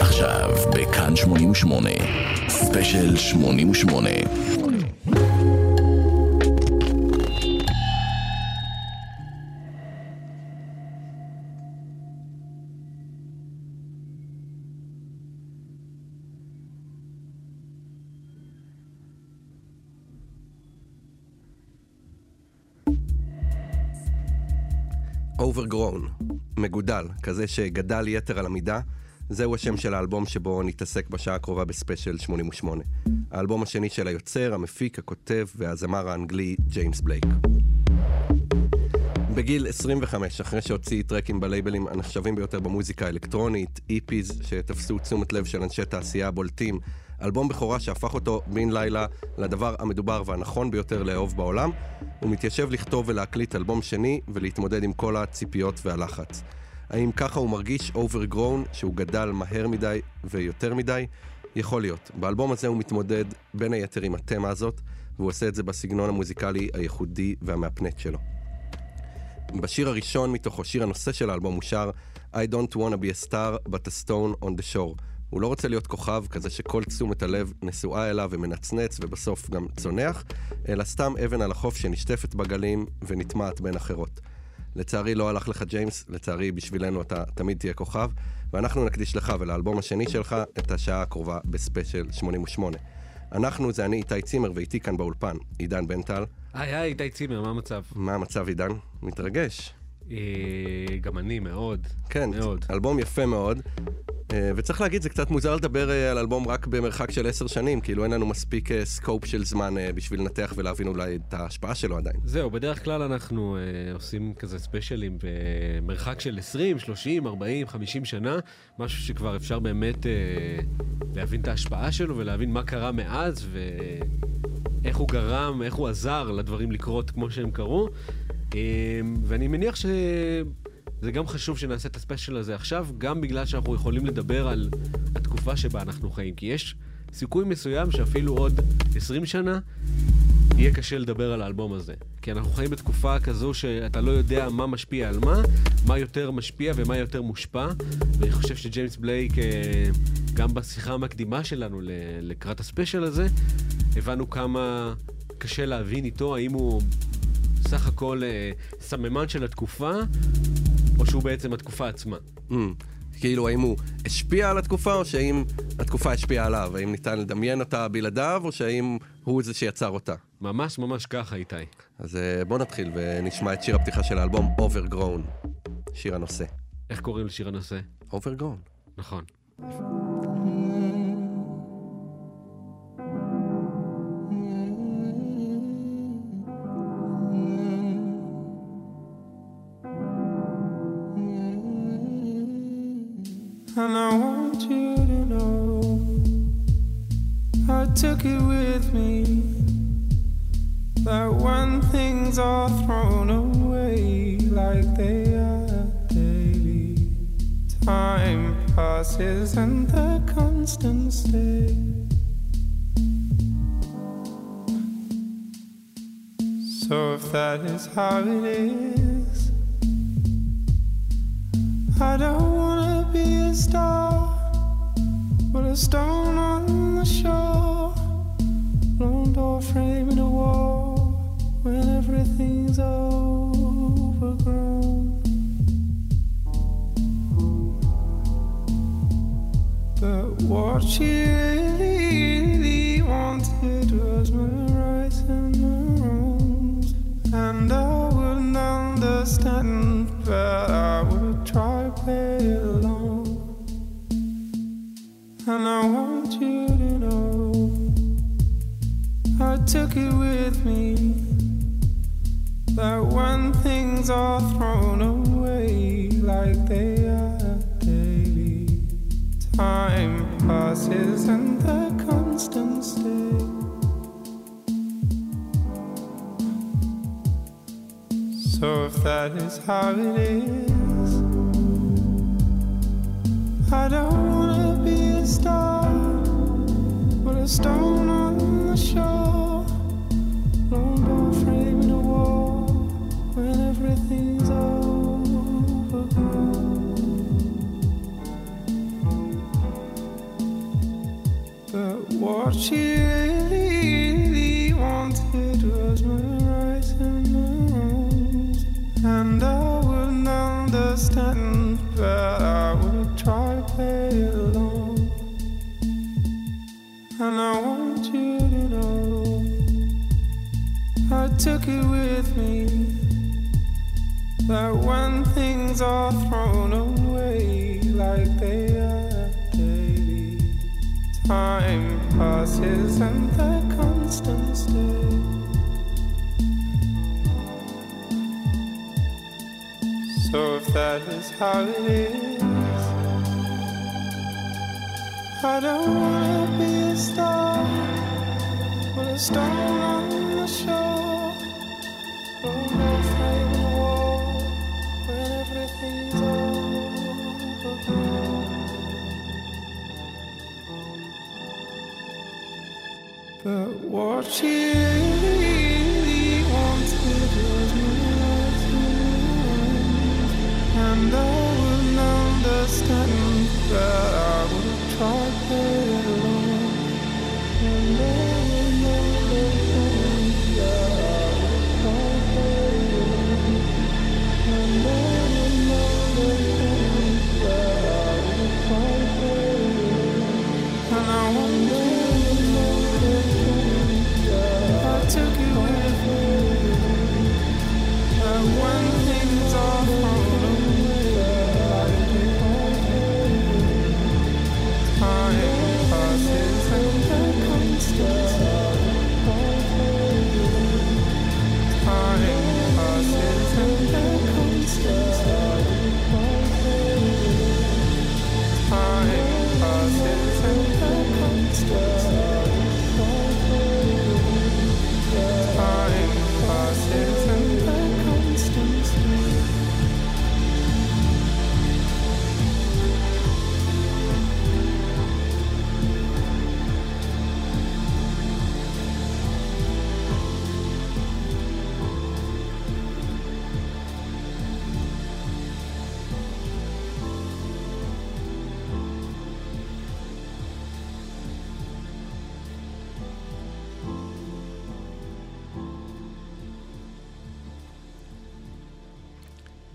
עכשיו בכאן 88, ספיישל 88. Overgrown, מגודל, כזה שגדל יתר על המידה, זהו השם של האלבום שבו נתעסק בשעה הקרובה בספיישל 88. האלבום השני של היוצר, המפיק, הכותב והזמר האנגלי ג'יימס בלייק. בגיל 25, אחרי שהוציא tracks בלייבלים הנחשבים ביותר במוזיקה האלקטרונית, EPs שתפסו תשומת לב של אנשי תעשייה בולטים, אלבום בכורה שהפך אותו בן לילה לדבר המדובר והנכון ביותר לאהוב בעולם, הוא מתיישב לכתוב ולהקליט אלבום שני ולהתמודד עם כל הציפיות והלחץ. האם ככה הוא מרגיש overgrown, שהוא גדל מהר מדי ויותר מדי? יכול להיות. באלבום הזה הוא מתמודד בין היתר עם התמה הזאת, והוא עושה את זה בסגנון המוזיקלי הייחודי והמהפנט שלו. בשיר הראשון מתוכו, שיר הנושא של האלבום, הוא שר I don't wanna be a star but a stone on the shore. הוא לא רוצה להיות כוכב כזה שכל תשומת הלב נשואה אליו ומנצנץ ובסוף גם צונח, אלא סתם אבן על החוף שנשטפת בגלים ונטמעת בין אחרות. לצערי לא הלך לך ג'יימס, לצערי בשבילנו אתה תמיד תהיה כוכב, ואנחנו נקדיש לך ולאלבום השני שלך את השעה הקרובה בספיישל 88. אנחנו זה אני איתי צימר ואיתי כאן באולפן, עידן בנטל. היי היי איתי צימר, מה המצב? מה המצב עידן? מתרגש. אה, גם אני מאוד. כן, מאוד. אלבום יפה מאוד. אה, וצריך להגיד, זה קצת מוזר לדבר אה, על אלבום רק במרחק של עשר שנים, כאילו אין לנו מספיק scope של זמן בשביל לנתח ולהבין אולי את ההשפעה שלו עדיין. זהו, בדרך כלל אנחנו עושים כזה ספיישלים במרחק של 20, 30, 40, 50 שנה, משהו שכבר אפשר באמת להבין את ההשפעה שלו ולהבין מה קרה מאז ואיך הוא גרם, איך הוא עזר לדברים לקרות כמו שהם קרו. אמ, ואני מניח שזה גם חשוב שנעשה את הספיישל הזה עכשיו, גם בגלל שאנחנו יכולים לדבר על התקופה שבה אנחנו חיים. כי יש סיכוי מסוים שאפילו עוד 20 שנה יהיה קשה לדבר על האלבום הזה. כי אנחנו חיים בתקופה כזו שאתה לא יודע מה משפיע על מה, מה יותר משפיע ומה יותר מושפע. ואני חושב שג'יימס בלייק, אה, גם בשיחה המקדימה שלנו לקראת הספיישל הזה, הבנו כמה קשה להבין איתו, האם הוא סך הכל אה, סממן של התקופה, או שהוא בעצם התקופה עצמה. Mm. כאילו, האם הוא השפיע על התקופה, או שהאם התקופה השפיעה עליו? האם ניתן לדמיין אותה בלעדיו, או שהאם הוא זה שיצר אותה? ממש ממש ככה, איתי. אז אה, בוא נתחיל ונשמע את שיר הפתיחה של האלבום, Overgrown, שיר הנושא. איך קוראים לשיר הנושא? Overgrown. נכון. Things are thrown away like they are daily, time passes and the constant stay. So if that is how it is, I don't wanna be a star, but a stone on the shore, lone door framing a wall when everything's overgrown. But what she really, really wanted was my rights and my wrongs, and I wouldn't understand, but I would try to play along. And I want you to know I took it with me that when things are thrown away like they are daily, time passes and the constant stay. So if that is how it is, I don't wanna be a star, but a stone on the shore, door What she really, really wanted was my eyes and my arms. And I wouldn't understand, but I would try to play along. And I want you to know I took it with me. That when things are thrown away like they time passes and the constant stay. So if that is how it is, I don't wanna be a star, but a stone on the shore, or no flame wall when everything's But what she really wanted was and I wouldn't understand that I would have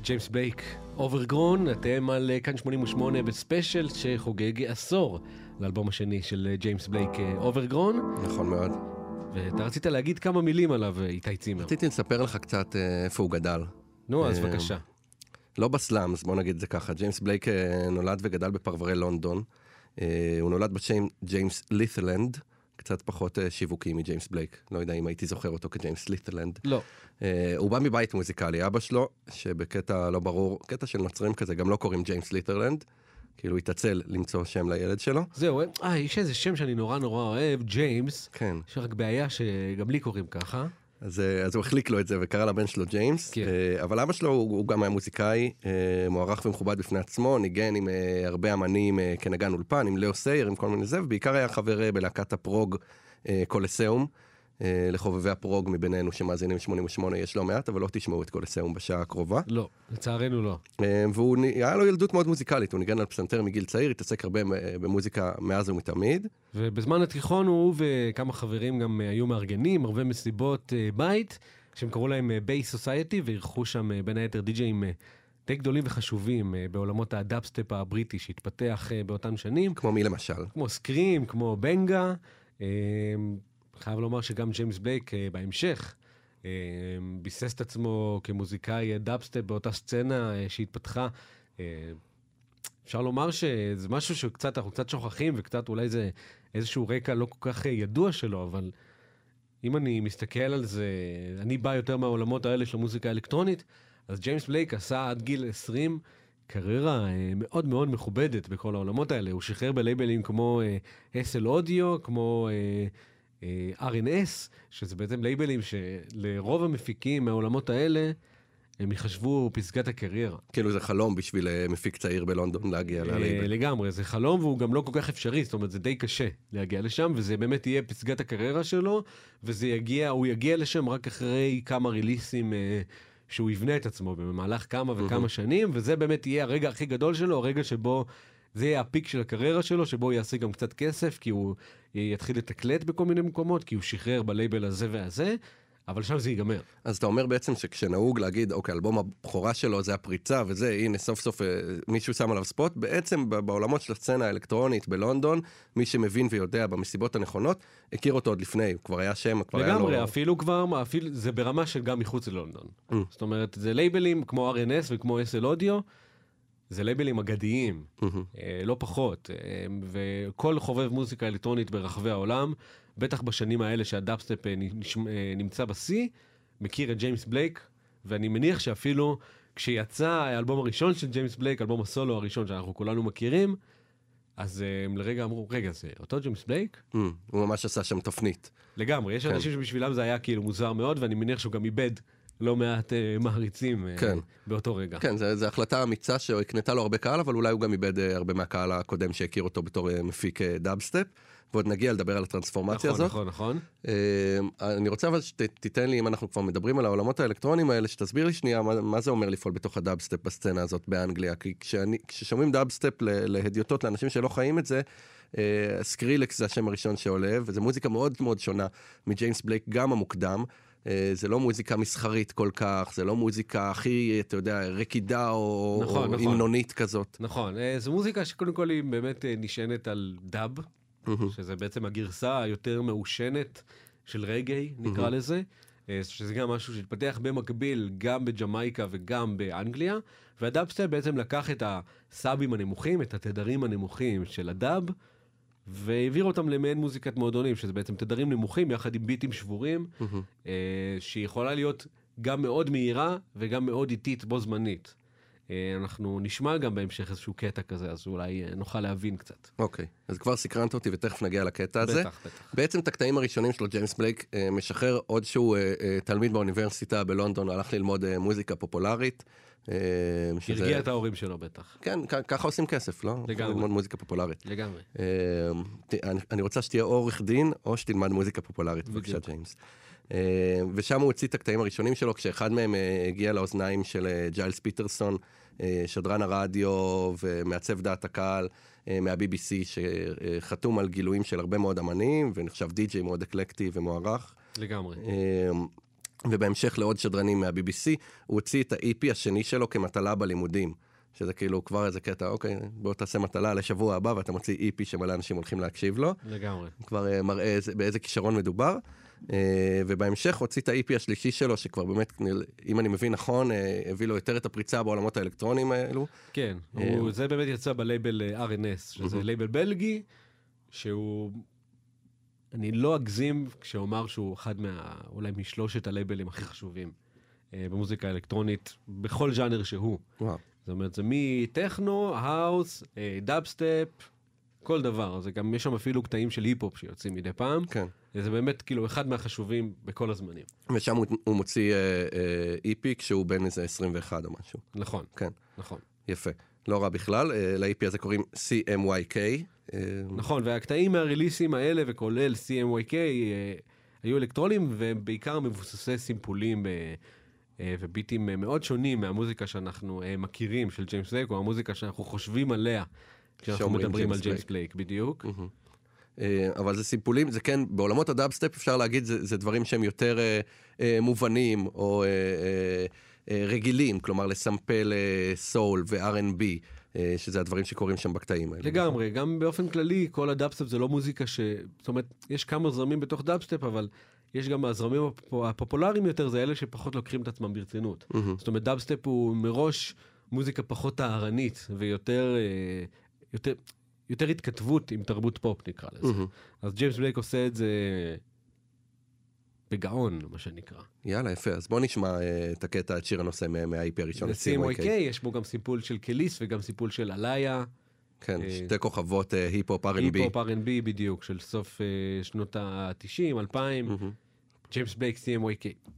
ג'יימס בלייק, Overgrown, אתם על אה, כאן 88 בספיישל שחוגג עשור לאלבום השני של אה, ג'יימס בלייק, Overgrown, נכון מאוד. ואתה רצית להגיד כמה מילים עליו, אה, איתי צימר. רציתי לספר לך קצת אה, איפה הוא גדל. נו, אז אה, בבקשה. לא ב slums, בוא נגיד את זה ככה. ג'יימס בלייק אה, נולד וגדל בפרברי לונדון. אה, הוא נולד בשם ג'יימס לית'רלנד, קצת פחות אה, שיווקי מג'יימס בלייק. לא יודע אם הייתי זוכר אותו כג'יימס לית'רלנד. לא. אה, הוא בא מבית מוזיקלי, אבא שלו, שבקטע לא ברור, קטע של נוצרים כזה, גם לא קוראים ג'יימס לית'רלנד. כאילו התעצל למצוא שם לילד שלו. זהו, אה, יש איזה שם שאני נורא נורא אוהב, ג'יימס. כן. יש רק בעיה שגם לי קוראים ככה. אז, אה, אז הוא החליק לו את זה וקרא לבן שלו ג'יימס, כן. אה, אבל אבא שלו הוא, הוא גם היה מוזיקאי, אה, מוערך ומכובד בפני עצמו, ניגן עם הרבה אמנים כנגן אולפן, עם לאו סייר, עם כל מיני זה, ובעיקר היה חבר בלהקת ה prog קולסיאום. אה, לחובבי ה prog מבינינו שמאזינים 88 יש לא מעט, אבל לא תשמעו את קולסיאום בשעה הקרובה. לא, לצערנו לא. אה, והוא, היה לו ילדות מאוד מוזיקלית, הוא ניגן על פסנתר מגיל צעיר, התעסק הרבה אה, במוזיקה מאז ומתמיד. ובזמן התיכון הוא וכמה חברים גם היו מארגנים הרבה מסיבות בית, שהם קראו להם Bass Society, ואירחו שם בין היתר די-ג'אים די גדולים וחשובים בעולמות הדאבסטפ הבריטי שהתפתח באותן שנים, כמו מי למשל? כמו סקרים, כמו בנגה. חייב לומר שגם ג'יימס בלייק אה, בהמשך אה, ביסס את עצמו כמוזיקאי אה, דאבסטפ באותה סצנה שהתפתחה. אפשר לומר שזה משהו שקצת, אנחנו קצת שוכחים, וקצת אולי זה איזשהו רקע לא כל כך ידוע שלו, אבל אם אני מסתכל על זה, אני בא יותר מהעולמות האלה של המוזיקה האלקטרונית, אז ג'יימס בלייק עשה עד גיל 20 קריירה מאוד מאוד מכובדת בכל העולמות האלה. הוא שחרר בלייבלים כמו אסל אודיו, כמו אה, RNS, שזה בעצם לייבלים שלרוב המפיקים מהעולמות האלה, הם יחשבו פסגת הקריירה. כאילו זה חלום בשביל אה, מפיק צעיר בלונדון להגיע אה, ללייבל. לגמרי, זה חלום והוא גם לא כל כך אפשרי, זאת אומרת זה די קשה להגיע לשם, וזה באמת יהיה פסגת הקריירה שלו, וזה יגיע, הוא יגיע לשם רק אחרי כמה ריליסים אה, שהוא יבנה את עצמו במהלך כמה וכמה שנים, וזה באמת יהיה הרגע הכי גדול שלו, הרגע שבו זה יהיה הפיק של הקריירה שלו, שבו הוא יעשה גם קצת כסף, כי הוא יתחיל לתקלט בכל מיני מקומות, כי הוא שחרר בלייבל הזה והזה. אבל שם זה ייגמר. אז אתה אומר בעצם שכשנהוג להגיד, אוקיי, אלבום הבכורה שלו זה הפריצה וזה, הנה סוף סוף אה, מישהו שם עליו ספוט, בעצם בעולמות של הסצנה האלקטרונית בלונדון, מי שמבין ויודע במסיבות הנכונות, הכיר אותו עוד לפני, הוא כבר היה שם, כבר היה לו... לגמרי, אפילו כבר, אפילו, זה ברמה של גם מחוץ ללונדון. Mm. זאת אומרת, זה לייבלים כמו RNS וכמו SL אודיו, זה לייבלים אגדיים. אה, לא פחות. אה, וכל חובב מוזיקה אלקטרונית ברחבי העולם, בטח בשנים האלה שהדאבסטפ אה, נמצא בשיא, מכיר את ג'יימס בלייק, ואני מניח שאפילו כשיצא האלבום הראשון של ג'יימס בלייק, אלבום הסולו הראשון שאנחנו כולנו מכירים, אז הם לרגע אמרו, רגע, זה אותו ג'יימס בלייק? Mm, הוא ממש עשה שם תפנית. לגמרי, יש כן. אנשים שבשבילם זה היה כאילו מוזר מאוד, ואני מניח שהוא גם איבד לא מעט אה, מעריצים אה, כן. באותו רגע. כן, זו החלטה אמיצה שהקנתה לו הרבה קהל, אבל אולי הוא גם איבד אה, הרבה מהקהל הקודם שהכיר אותו בתור אה, מפיק אה, דאבסטפ. ועוד נגיע לדבר על הטרנספורמציה נכון, הזאת. נכון, נכון. אה, אני רוצה אבל שתיתן לי, אם אנחנו כבר מדברים על העולמות האלקטרוניים האלה, שתסביר לי שנייה מה, מה זה אומר לפעול בתוך הדאבסטפ בסצנה הזאת באנגליה. כי כשאני, כששומעים דאבסטפ להדיוטות לאנשים שלא חיים את זה, אה, סקרילקס זה השם הראשון שעולה, וזו מוזיקה מאוד מאוד שונה מג'יימס בלייק, גם המוקדם. אה, זה לא מוזיקה מסחרית כל כך, זה לא מוזיקה הכי, אתה יודע, רקידה או, נכון, או נכון. המנונית כזאת. נכון, אה, זו מוזיקה שקודם כל היא באמת אה, נשענת על דאב. שזה בעצם הגרסה היותר מעושנת של רגאיי, נקרא לזה. שזה גם משהו שהתפתח במקביל גם בג'מייקה וגם באנגליה, והדאבסטפ בעצם לקח את הסאבים הנמוכים, את התדרים הנמוכים של הדאב, והעביר אותם למעין מוזיקת מועדונים, שזה בעצם תדרים נמוכים יחד עם ביטים שבורים, מהמם. אה, שהיא יכולה להיות גם מאוד מהירה וגם מאוד איטית בו זמנית. אה, אנחנו נשמע גם בהמשך איזשהו קטע כזה, אז אולי אה, נוכל להבין קצת. אוקיי, אז כבר סקרנת אותי ותכף נגיע לקטע הזה. בטח, בטח. בעצם את הקטעים הראשונים שלו, ג'יימס בלייק אה, משחרר עוד שהוא תלמיד באוניברסיטה בלונדון, הלך ללמוד מוזיקה פופולרית. שזה- הרגיע את ההורים שלו בטח. כן, ככה עושים כסף, לא? לגמרי. ללמוד מוזיקה פופולרית. לגמרי. אני- רוצה שתהיה עורך דין, או שתלמד מוזיקה פופולרית, בבקשה. ג'יימס. אה, ושם הוא הוציא את הקטעים הראשונים שלו, כשאחד מהם אה, הגיע לאוזניים של אה, ג'יילס פיטרסון, שדרן הרדיו ומעצב דעת הקהל מה-BBC, שחתום על גילויים של הרבה מאוד אמנים, ונחשב די-ג'יי מאוד אקלקטי ומוערך. לגמרי. ובהמשך לעוד שדרנים מה-BBC, הוא הוציא את ה-EP השני שלו כמטלה בלימודים. שזה כאילו כבר איזה קטע, אוקיי, בוא תעשה מטלה לשבוע הבא ואתה מוציא EP שמלא אנשים הולכים להקשיב לו. לגמרי. כבר אה, מראה איזה, באיזה כישרון מדובר. אה, ובהמשך הוציא את ה-EP השלישי שלו, שכבר באמת, אם אני מבין נכון, אה, הביא לו יותר את הפריצה בעולמות האלקטרוניים האלו. כן, אה, הוא- זה באמת יצא בלייבל R&S, שזה לייבל בלגי, שהוא... אני לא אגזים כשאומר שהוא אחד מה... אולי משלושת הלייבלים הכי חשובים במוזיקה האלקטרונית, בכל ז'אנר שהוא. וואו. זאת אומרת, זה מטכנו, האוס, דאבסטפ, כל דבר. זה גם, יש שם אפילו קטעים של היפ-הופ שיוצאים מדי פעם. כן. זה באמת כאילו אחד מהחשובים בכל הזמנים. ושם הוא, הוא מוציא אה, אה, EP כשהוא בן איזה 21 או משהו. נכון, כן, נכון. יפה. לא רע בכלל. אה, ל-EP הזה קוראים CMYK. אה, נכון, והקטעים מהריליסים האלה, וכולל CMYK, אה, היו אלקטרונים, והם בעיקר מבוססי סימפולים אה, אה, וביטים אה, מאוד שונים מהמוזיקה שאנחנו אה, מכירים של ג'יימס בלייק, או המוזיקה שאנחנו חושבים עליה כשאנחנו מדברים על ג'יימס בלייק, בדיוק. אה, אבל זה סימפולים, זה כן, בעולמות הדאבסטפ אפשר להגיד, זה, זה דברים שהם יותר אה, אה, מובנים או אה, אה, אה, רגילים, כלומר לסמפל אה, סול ו-R&B, אה, שזה הדברים שקורים שם בקטעים האלה. לגמרי, גם באופן כללי, כל הדאבסטפ זה לא מוזיקה ש... זאת אומרת, יש כמה זרמים בתוך דאבסטפ, אבל יש גם הזרמים הפופ- הפופולריים יותר, זה אלה שפחות לוקחים את עצמם ברצינות. זאת אומרת, דאבסטפ הוא מראש מוזיקה פחות טהרנית, ויותר אה, יותר, יותר התכתבות עם תרבות פופ, נקרא לזה. אז ג'יימס בלייק עושה את זה בגאון, מה שנקרא. יאללה, יפה, אז בוא נשמע אה, את הקטע, את שיר הנושא מה- מה-EP הראשון. ב-CMYK יש בו גם סימפול של קליס וגם סימפול של אליה. כן, אה, שתי כוכבות אה, היפ-הופ R&B. היפ-הופ R&B בדיוק, של סוף אה, שנות ה-90, 2000, ג'יימס בלייק CMYK.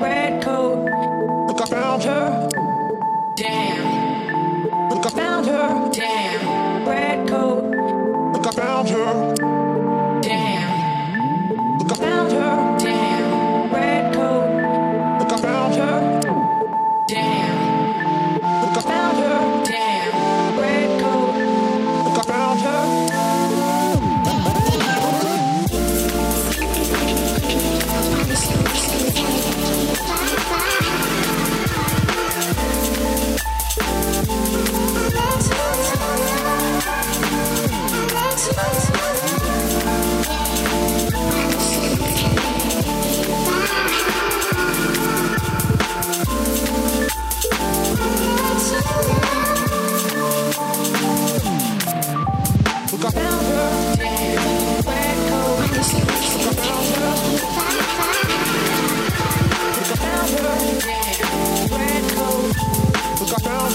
Red coat. Look, I found her. Damn.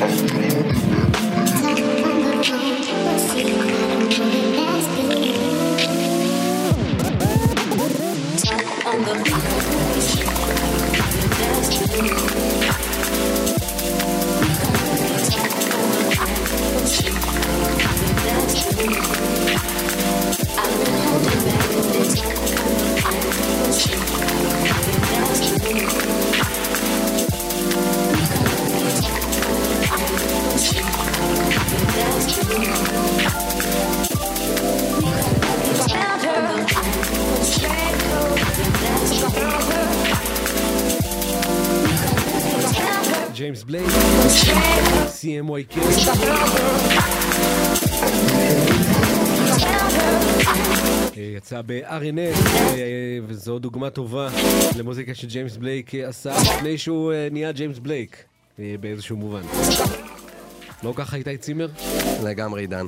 I'm יצא ב-RNS, אה, וזו דוגמה טובה למוזיקה שג'יימס בלייק אה, עשה לפני שהוא אה, נהיה ג'יימס בלייק, באיזשהו מובן. לא ככה איתי צימר? לגמרי עידן.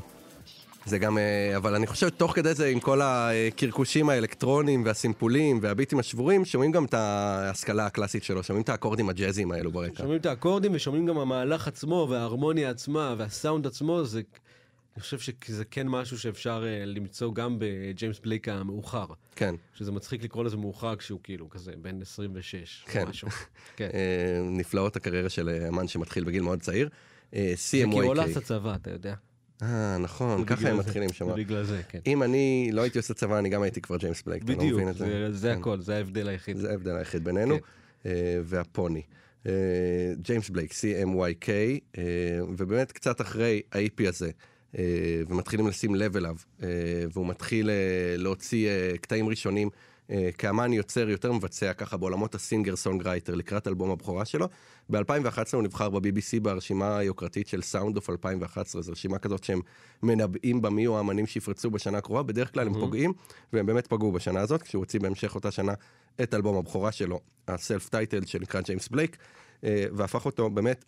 זה גם, אבל אני חושב תוך כדי זה עם כל הקרקושים האלקטרונים והסימפולים והביטים השבורים, שומעים גם את ההשכלה הקלאסית שלו, שומעים את האקורדים הג'אזיים האלו ברקע. שומעים את האקורדים ושומעים גם המהלך עצמו וההרמוניה עצמה והסאונד עצמו, זה... אני חושב שזה כן משהו שאפשר אה, למצוא גם בג'יימס בלייק המאוחר. כן. שזה מצחיק לקרוא לזה מאוחר כשהוא כאילו כזה בן 26 כן. או משהו. כן. אה, נפלאות הקריירה של אה, אמן שמתחיל בגיל מאוד צעיר. אה, זה כי הוא CMYK. לצבא, אתה יודע. אה, נכון, ככה הם. מתחילים שם. בגלל זה, כן. אם אני לא הייתי עושה צבא, אני גם הייתי כבר ג'יימס בלייק. אתה לא בדיוק, מבין את זה- זה כן. הכל, זה ההבדל היחיד. זה ההבדל היחיד בינינו, כן. והפוני. ג'יימס בלייק, CMYK, ובאמת קצת אחרי ה-EP הזה, ומתחילים לשים לב אליו, אה, והוא מתחיל אה, להוציא אה, קטעים ראשונים אה, כאמן יוצר יותר מבצע ככה בעולמות ה singer songwriter לקראת אלבום הבכורה שלו. ב-2011 הוא נבחר ב-BBC ברשימה היוקרתית של Sound of 2011, זו רשימה כזאת שהם מנבאים בה מי יהיו האמנים שיפרצו בשנה הקרובה, בדרך כלל הם פוגעים, והם באמת פגעו בשנה הזאת, כשהוא הוציא בהמשך אותה שנה את אלבום הבכורה שלו, ה self title שנקרא ג'יימס בלייק, אה, והפך אותו באמת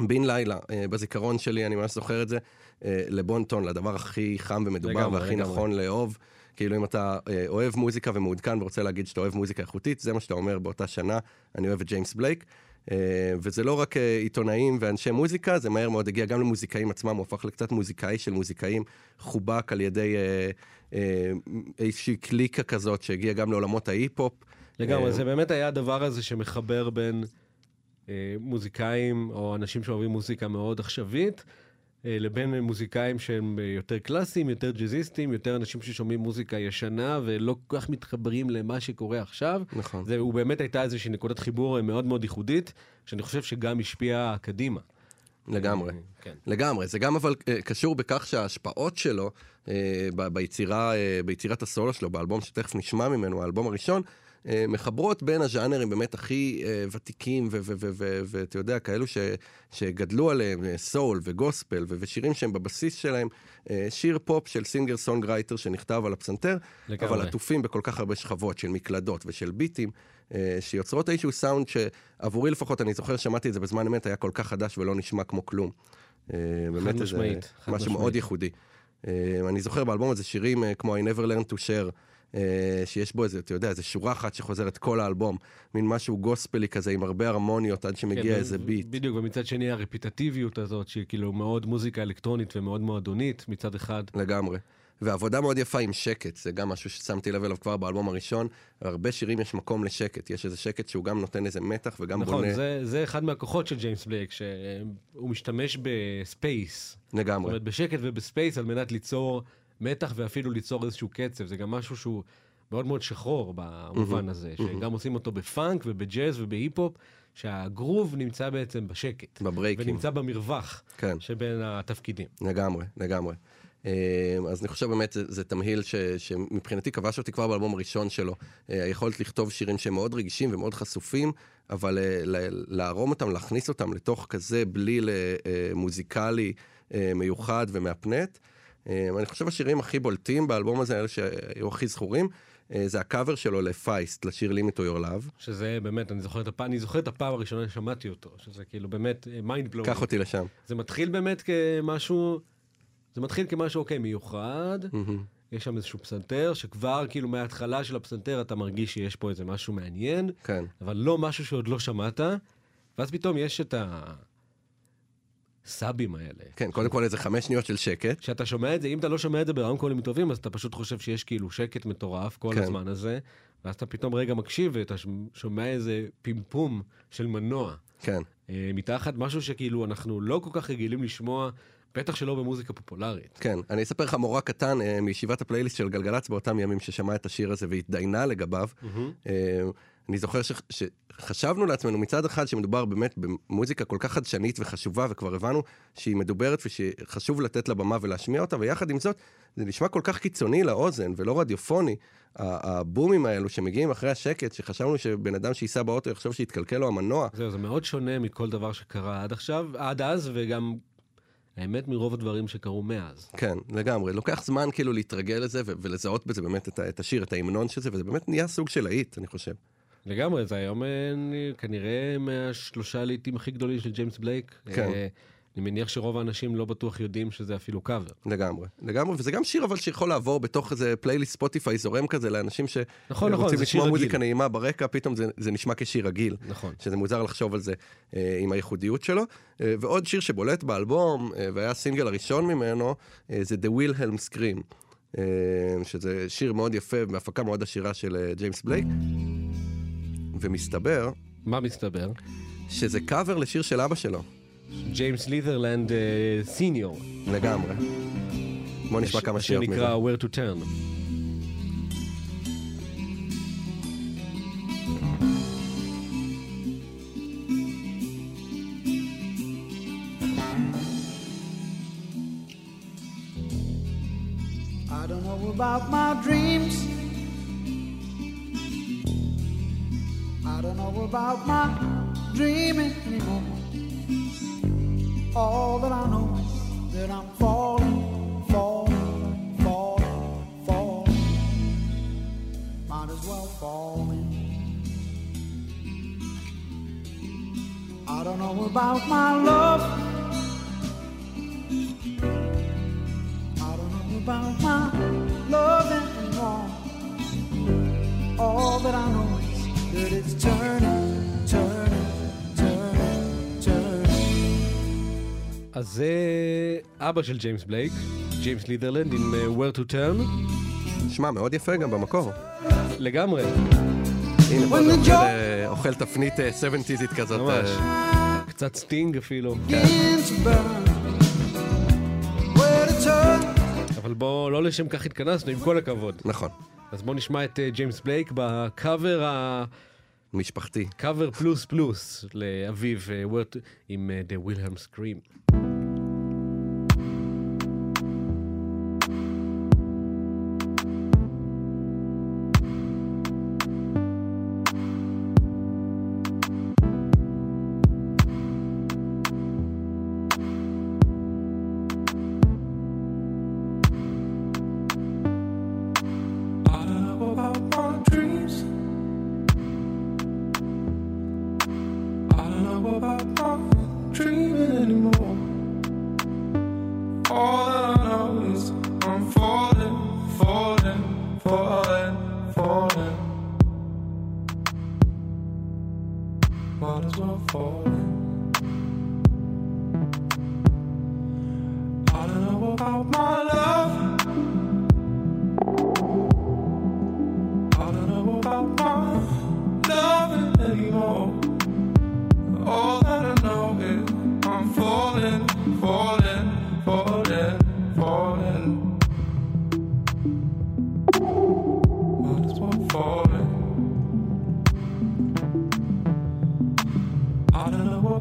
בן לילה, אה, בזיכרון שלי, אני ממש זוכר את זה, אה, לבונטון, לדבר הכי חם ומדובר לגמרי, והכי לגמרי. נכון לאהוב. כאילו אם אתה אה, אוהב מוזיקה ומעודכן ורוצה להגיד שאתה אוהב מוזיקה איכותית, זה מה שאתה אומר באותה שנה, אני אוהב את ג'יימס בלייק. וזה לא רק עיתונאים ואנשי מוזיקה, זה מהר מאוד הגיע גם למוזיקאים עצמם, הוא הפך לקצת מוזיקאי של מוזיקאים, חובק על ידי איזושהי קליקה כזאת שהגיעה גם לעולמות ההיפ-הופ. לגמרי, זה באמת היה הדבר הזה שמחבר בין מוזיקאים או אנשים שאוהבים מוזיקה מאוד עכשווית, אה, לבין מוזיקאים שהם אה, יותר קלאסיים, יותר ג'אזיסטים, יותר אנשים ששומעים מוזיקה ישנה ולא כל כך מתחברים למה שקורה עכשיו. נכון. זה, הוא באמת הייתה איזושהי נקודת חיבור אה, מאוד מאוד ייחודית, שאני חושב שגם השפיעה קדימה. לגמרי. אה, כן. לגמרי, זה גם אבל אה, קשור בכך שההשפעות שלו אה, ב- ביצירה, אה, ביצירת הסולו שלו, באלבום שתכף נשמע ממנו, האלבום הראשון, אה, מחברות בין הז'אנרים באמת הכי אה, ותיקים, ואתה יודע, כאלו ש- שגדלו עליהם, אה, סול וגוספל, ושירים שהם בבסיס שלהם, אה, שיר פופ של singer songwriter שנכתב על הפסנתר, לגמרי. אבל עטופים בכל כך הרבה שכבות של מקלדות ושל ביטים, אה, שיוצרות איזשהו סאונד שעבורי לפחות, אני זוכר, שמעתי את זה בזמן אמת, היה כל כך חדש ולא נשמע כמו כלום. אה, באמת משמעית, חד משהו משמעית. מאוד ייחודי. אה, אני זוכר באלבום הזה שירים אה, כמו I never learned to share, אה, שיש בו איזה, אתה יודע, איזה שורה אחת שחוזרת כל האלבום, מין משהו גוספלי כזה עם הרבה הרמוניות עד שמגיע כן, איזה ביט. בדיוק, ומצד שני הרפיטטיביות הזאת, שהיא כאילו מאוד מוזיקה אלקטרונית ומאוד מועדונית מצד אחד. לגמרי. ועבודה מאוד יפה עם שקט, זה גם משהו ששמתי לב אליו כבר באלבום הראשון. הרבה שירים יש מקום לשקט, יש איזה שקט שהוא גם נותן איזה מתח וגם נכון, בונה זה, זה אחד מהכוחות של ג'יימס בלייק, שהוא משתמש ב space. זאת לגמרי. אומרת, בשקט וב space על מנת ליצור מתח ואפילו ליצור איזשהו קצב. זה גם משהו שהוא מאוד מאוד שחור במובן הזה, שגם עושים אותו בפאנק ובג'אז ובהיפ-הופ, שהגרוב נמצא בעצם בשקט. בברייקים. ונמצא במרווח כן. שבין התפקידים. לגמרי, לגמרי. אה, אז אני חושב באמת זה, זה תמהיל ש, שמבחינתי כבש אותי כבר באלבום הראשון שלו. אה, היכולת לכתוב שירים שהם מאוד רגישים ומאוד חשופים, אבל אה, לערום אותם, להכניס אותם לתוך כזה בליל אה, מוזיקלי מיוחד ומהפנט. אה, אני חושב השירים הכי בולטים באלבום הזה, אלה שהיו הכי זכורים, אה, זה הקאבר שלו ל Feist, לשיר Limit to Your Love. שזה באמת, אני זוכר את הפעם, אני זוכר את הפעם הראשונה ששמעתי אותו, שזה כאילו באמת mind blow. קח אותי לשם. זה מתחיל באמת כמשהו, זה מתחיל כמשהו, אוקיי, מיוחד. יש שם איזשהו פסנתר, שכבר כאילו מההתחלה של הפסנתר אתה מרגיש שיש פה איזה משהו מעניין, כן. אבל לא משהו שעוד לא שמעת, ואז פתאום יש את הסאבים האלה. כן, קודם כל איזה חמש שניות של שקט. כשאתה שומע את זה, אם אתה לא שומע את זה ברמקולים טובים, אז אתה פשוט חושב שיש כאילו שקט מטורף כל כן. הזמן הזה, ואז אתה פתאום רגע מקשיב ואתה שומע איזה פימפום של מנוע. כן. אה, מתחת משהו שכאילו אנחנו לא כל כך רגילים לשמוע, בטח שלא במוזיקה פופולרית. כן, אני אספר לך מורה קטן אה, מישיבת הפלייליסט של גלגלצ באותם ימים ששמע את השיר הזה והתדיינה לגביו. אה, אני זוכר ש- שחשבנו לעצמנו מצד אחד שמדובר באמת במוזיקה כל כך חדשנית וחשובה, וכבר הבנו שהיא מדוברת ושחשוב לתת לה במה ולהשמיע אותה, ויחד עם זאת, זה נשמע כל כך קיצוני לאוזן ולא רדיופוני. הבומים האלו שמגיעים אחרי השקט, שחשבנו שבן אדם שייסע באוטו יחשוב שהתקלקל לו המנוע. זהו, זה מאוד שונה מכל דבר שקרה עד עכשיו, עד אז, וגם, האמת, מרוב הדברים שקרו מאז. כן, לגמרי. לוקח זמן כאילו להתרגל לזה ולזהות בזה באמת את, את השיר, את ההמנון של זה, וזה באמת נהיה סוג של להיט, אני חושב. לגמרי, זה היום אה, כנראה מהשלושה הלהיטים הכי גדולים של ג'יימס בלייק. כן. אה, אני מניח שרוב האנשים לא בטוח יודעים שזה אפילו קאבר. לגמרי, לגמרי, וזה גם שיר אבל שיכול לעבור בתוך איזה פלייליסט ספוטיפיי זורם כזה לאנשים נכון, נכון, שרוצים זה שיר לשמוע רגיל. מוזיקה נעימה ברקע, פתאום זה, זה נשמע כשיר רגיל. נכון. שזה מוזר לחשוב על זה אה, עם הייחודיות שלו. אה, ועוד שיר שבולט באלבום, אה, והיה הסינגל הראשון ממנו, אה, זה The Wilhelm Scream, אה, שזה שיר מאוד יפה והפקה מאוד עשירה של אה, ג'יימס בלייק. ומסתבר מה מסתבר? שזה קאבר לשיר של אבא שלו, ג'יימס לית'רלנד אה, סיניור. לגמרי. בוא נשמע כמה שניות מזה. שנקרא Where to Turn. I don't know about my dreams. Don't know about my dreaming anymore. All that I know is that I'm falling, falling, falling, falling. Might as well fall in. I don't know about my love. I don't know about my love anymore. All that I know is that it's turning, turning, turning, turning. אז זה אבא של ג'יימס בלייק, ג'יימס לית'רלנד עם אה, Where to Turn. שמע, מאוד יפה גם במקור. לגמרי, הנה, פה זה אוכל, אה, אוכל תפנית אה, 70'ית כזאת. ממש. אה, קצת סטינג אפילו. אבל בואו, לא לשם כך התכנסנו, עם כל הכבוד. נכון. אז בואו נשמע את אה, ג'יימס uh, בלייק בקאבר ה... משפחתי. קאבר פלוס פלוס לאביו אה, עם uh, The Wilhelm Scream.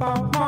bum, bum.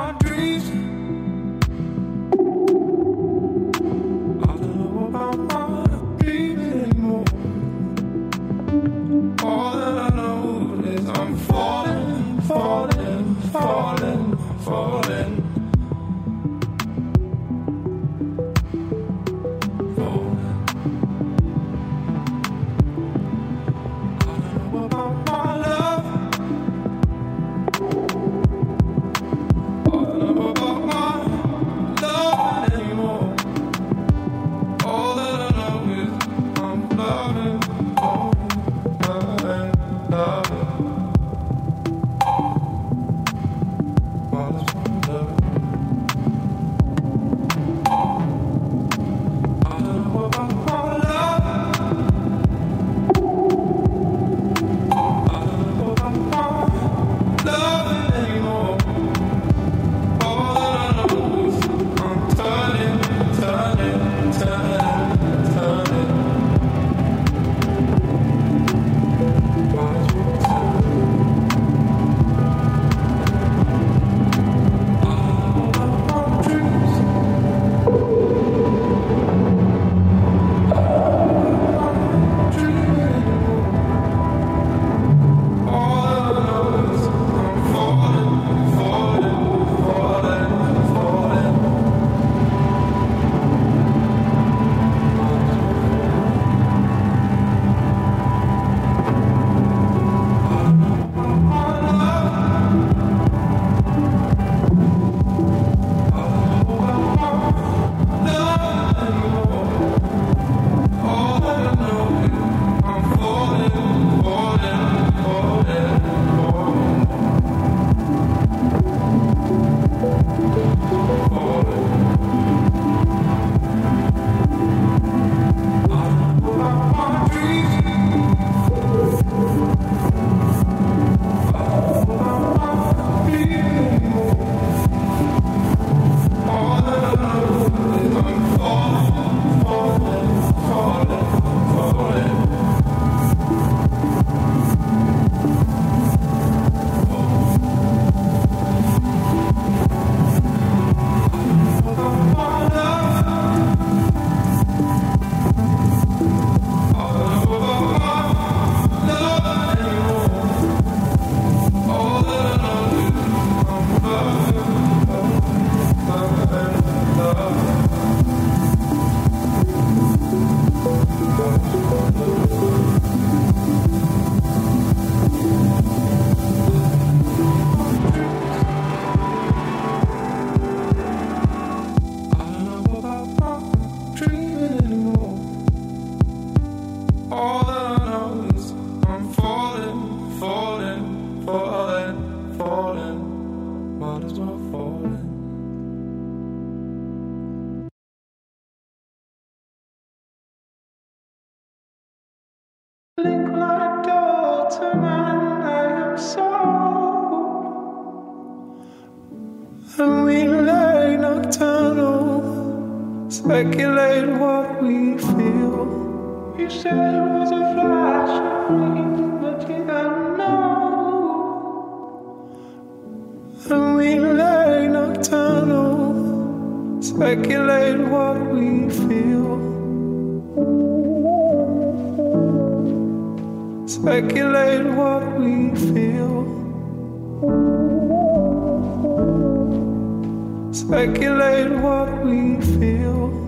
And we lie nocturnal, speculate what we feel. Speculate what we feel. Speculate what we feel.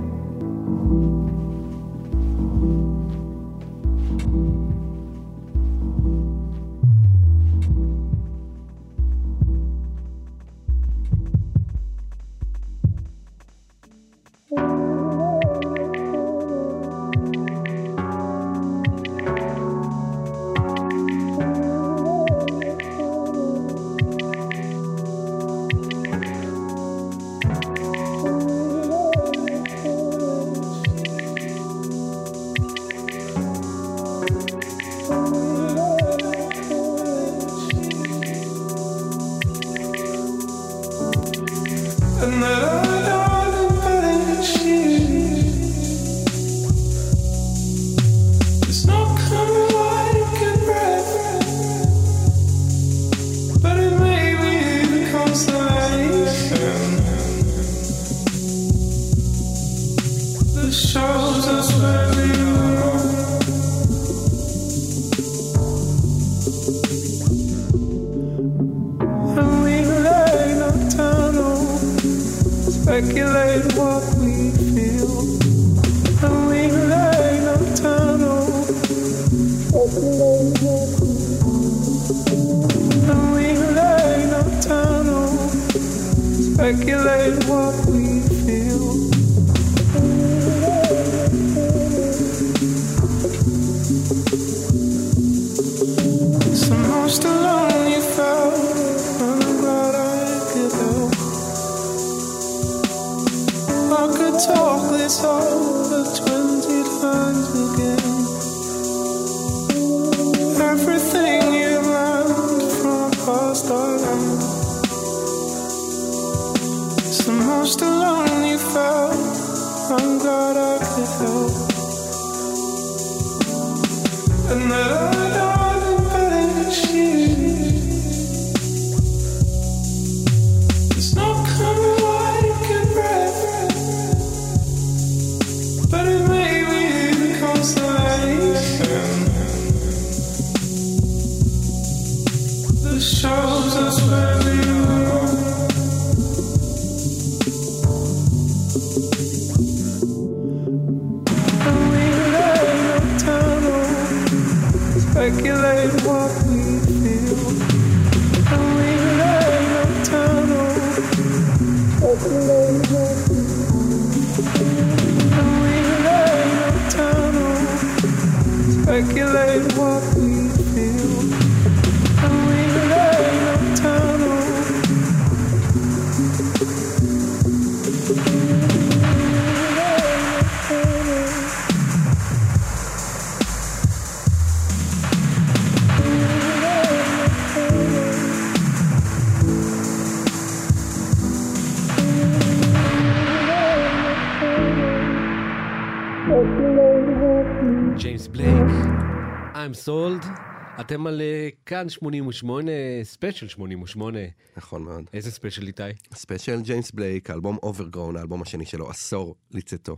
כאן 88, ספיישל 88. נכון מאוד. איזה ספיישל איתי? ספיישל ג'יימס בלייק, האלבום Overgrown, האלבום השני שלו, עשור לצאתו.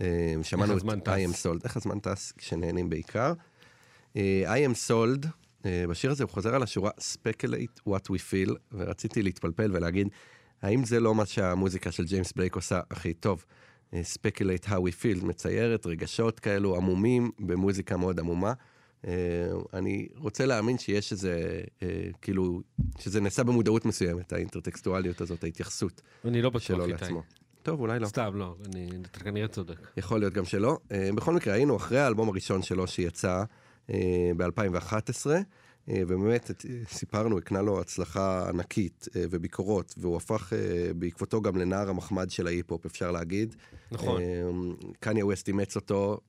אה, שמענו את? I am sold, איך הזמן טס כשנהנים בעיקר. אה, I am sold, אה, בשיר הזה הוא חוזר על השורה speculate what we feel, ורציתי להתפלפל ולהגיד, האם זה לא מה שהמוזיקה של ג'יימס בלייק עושה הכי טוב? speculate how we feel, מציירת רגשות כאלו עמומים במוזיקה מאוד עמומה. אה, אני רוצה להאמין שיש איזה, אה, כאילו, שזה נעשה במודעות מסוימת, האינטרטקסטואליות הזאת, ההתייחסות אני לא בטוח איתי. לעצמו. טוב, אולי לא. סתם, לא, אני- כנראה צודק. יכול להיות גם שלא. אה, בכל מקרה, היינו אחרי האלבום הראשון שלו שיצא ב-2011, ובאמת סיפרנו, הקנה לו הצלחה ענקית וביקורות, והוא הפך בעקבותו גם לנער המחמד של ההיפ-הופ, אפשר להגיד. נכון. קניה ווסט אימץ אותו,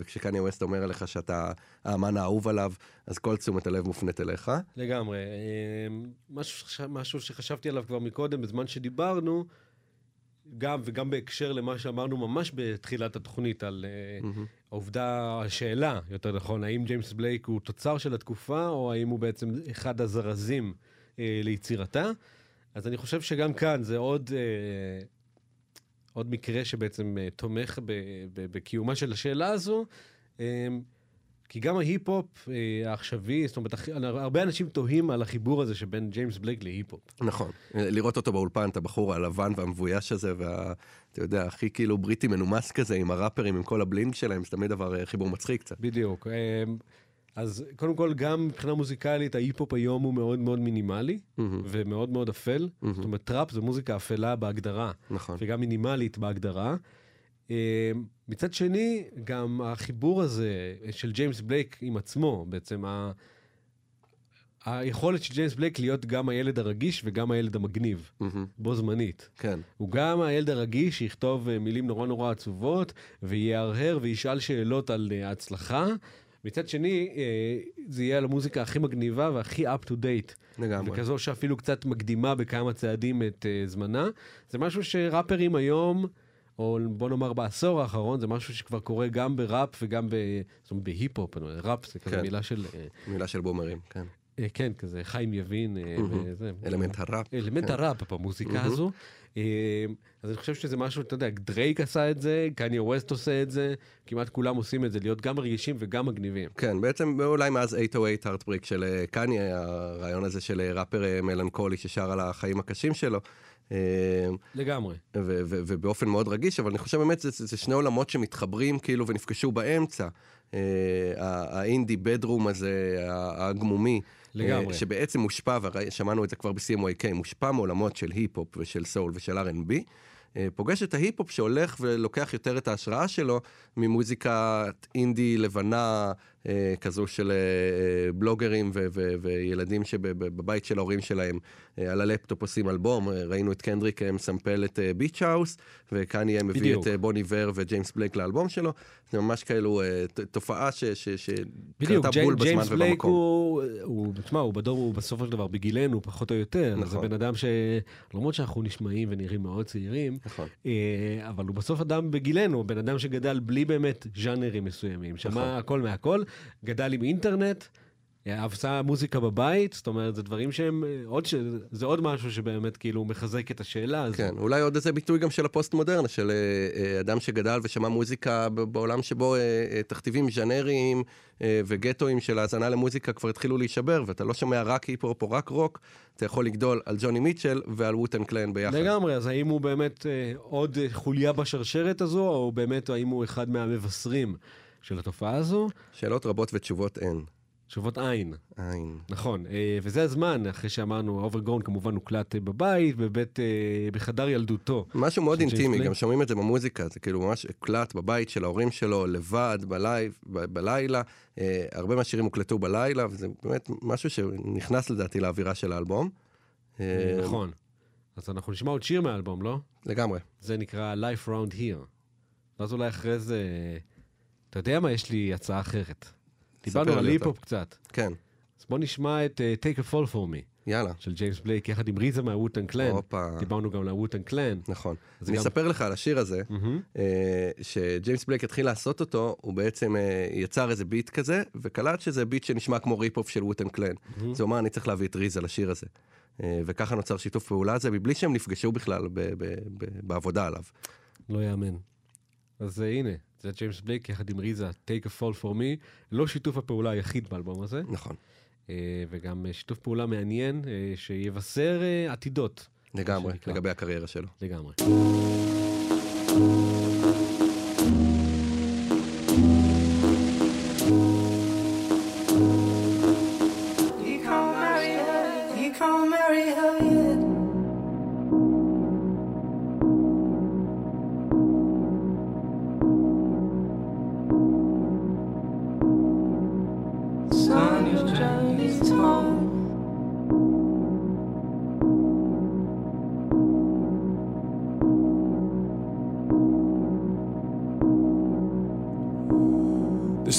וכשקניה ווסט אומר עליך שאתה האמן האהוב עליו, אז כל תשומת הלב מופנית אליך. לגמרי. אה, משהו, משהו שחשבתי עליו כבר מקודם, בזמן שדיברנו, גם וגם בהקשר למה שאמרנו ממש בתחילת התוכנית, על אה, העובדה, השאלה, יותר נכון, האם ג'יימס בלייק הוא תוצר של התקופה, או האם הוא בעצם אחד הזרזים אה, ליצירתה. אז אני חושב שגם כאן זה עוד, אה, עוד מקרה שבעצם אה, תומך בקיומה של השאלה הזו. אה, כי גם ההיפ-הופ אה, העכשווי, זאת אומרת, הרבה אנשים תוהים על החיבור הזה שבין ג'יימס בלייק להיפ-הופ. נכון. לראות אותו באולפן, את הבחור הלבן והמבויש הזה, וה... אתה יודע, הכי כאילו בריטי מנומס כזה, עם הראפרים, עם כל ה bling שלהם, זה תמיד דבר, אה, חיבור מצחיק קצת. בדיוק. אז קודם כל, גם מבחינה מוזיקלית, ההיפ-הופ היום הוא מאוד מאוד מינימלי, ומאוד מאוד אפל. זאת אומרת, טראפ זה מוזיקה אפלה בהגדרה, נכון. וגם מינימלית בהגדרה. אמ, מצד שני, גם החיבור הזה של ג'יימס בלייק עם עצמו, בעצם ה... היכולת של ג'יימס בלייק להיות גם הילד הרגיש וגם הילד המגניב, מהמם. בו זמנית. כן. הוא גם הילד הרגיש שיכתוב אה, מילים נורא נורא עצובות, ויהרהר וישאל שאלות על אה, ההצלחה. מצד שני, אה, זה יהיה על המוזיקה הכי מגניבה והכי up to date. לגמרי. וכזו שאפילו קצת מקדימה בכמה צעדים את אה, זמנה. זה משהו שראפרים היום, או בוא נאמר בעשור האחרון, זה משהו שכבר קורה גם בראפ וגם ב... זאת אומרת, בהיפ-הופ. ראפ זה כזה כן. מילה של... אה, מילה של בומרים, כן. אה, כן, כזה חיים יבין. אה, וזה. אלמנט הראפ. אלמנט כן. הראפ במוזיקה הזו. אה, אז אני חושב שזה משהו, אתה יודע, דרייק עשה את זה, קניה ווסט עושה את זה, כמעט כולם עושים את זה, להיות גם רגישים וגם מגניבים. כן, בעצם אולי מאז 808 הארטבריק של קניה, הרעיון הזה של ראפר מלנכולי ששר על החיים הקשים שלו. לגמרי. ובאופן מאוד רגיש, אבל אני חושב באמת זה, שני עולמות שמתחברים כאילו ונפגשו באמצע. האינדי בדרום הזה, הגמומי. לגמרי. אה, שבעצם מושפע, ושמענו את זה כבר ב-CMYK, מושפע מעולמות של היפ-הופ ושל סול ושל R&B. אה, פוגש את ההיפ-הופ שהולך ולוקח יותר את ההשראה שלו ממוזיקת אינדי לבנה כזו של אה, אה, בלוגרים ו- ו- וילדים שבבית של ההורים שלהם אה, על הלפטופ עושים אלבום. אה, ראינו את קנדריק אה, מסמפל את Beach House, וכאן מביא בדיוק. את אה, Bon Iver וג'יימס בלייק לאלבום שלו. זה ממש כאילו אה, תופעה בדיוק, שקרתה בול בזמן ג'יימס בלייק ובמקום. הוא, הוא, תשמע, הוא בדור, הוא בסופו של דבר בגילנו, פחות או יותר. נכון. זה בן אדם ש... למרות שאנחנו נשמעים ונראים מאוד צעירים, נכון. אה, אבל הוא בסוף אדם בגילנו, בן אדם שגדל בלי באמת ז'אנרים מסוימים. שמע נכון. הכל מהכל, גדל עם אינטרנט. עשה מוזיקה בבית, זאת אומרת, זה דברים שהם, אה, עוד ש... זה עוד משהו שבאמת כאילו מחזק את השאלה הזו. כן, אולי עוד איזה ביטוי גם של הפוסט-מודרנה, של אה, אה, אדם שגדל ושמע מוזיקה בעולם שבו אה, אה, תכתיבים ז'אנריים אה, וגטואים של האזנה למוזיקה כבר התחילו להישבר, ואתה לא שומע רק היפ-הופ או רק רוק, אתה יכול לגדול על ג'וני מיטשל ועל Wu-Tang Clan ביחד. לגמרי, אז האם הוא באמת אה, עוד חוליה בשרשרת הזו, או באמת האם הוא אחד מהמבשרים של התופעה הזו? שאלות רבות ותשובות אין. תשובות עין, אין. נכון. אה, וזה הזמן, אחרי שאמרנו, Overgrown כמובן הוקלט אה, בבית, בבית, אה, בחדר ילדותו. משהו מאוד אינטימי. גם שומעים את זה במוזיקה, זה כאילו ממש הוקלט בבית של ההורים שלו, לבד, בלייב, ב- בלילה. הרבה מהשירים הוקלטו בלילה, וזה באמת משהו שנכנס לדעתי לאווירה של האלבום. נכון. אז אנחנו נשמע עוד שיר מהאלבום, לא? לגמרי. זה נקרא Life Round Here. ואז אולי אחרי זה... אתה יודע מה? יש לי הצעה אחרת. דיברנו על היפ-הופ. קצת. כן, אז בוא נשמע את אה, Take a Fall for Me יאללה. של ג'יימס בלייק יחד עם RZA מה Wu-Tang Clan. הופה. דיברנו גם על ה Wu-Tang Clan. נכון. זה אני גם- אספר לך על השיר הזה, מהמם. אה, שג'יימס בלייק התחיל לעשות אותו, הוא בעצם אה, יצר איזה ביט כזה, וקלט שזה ביט שנשמע כמו rip-off של Wu-Tang Clan. אז הוא אמר, אני צריך להביא את ריזה לשיר הזה. אה, וככה נוצר שיתוף פעולה הזה, מבלי שהם נפגשו בכלל ב- ב- ב- בעבודה עליו. לא יאמן. אז uh, הנה, זה ג'יימס בלייק יחד עם ריזה, Take a Fall for Me. לא שיתוף הפעולה היחיד באלבום הזה, נכון, uh, וגם uh, שיתוף פעולה מעניין uh, שיבשר עתידות. לגמרי. לגבי הקריירה שלו. לגמרי.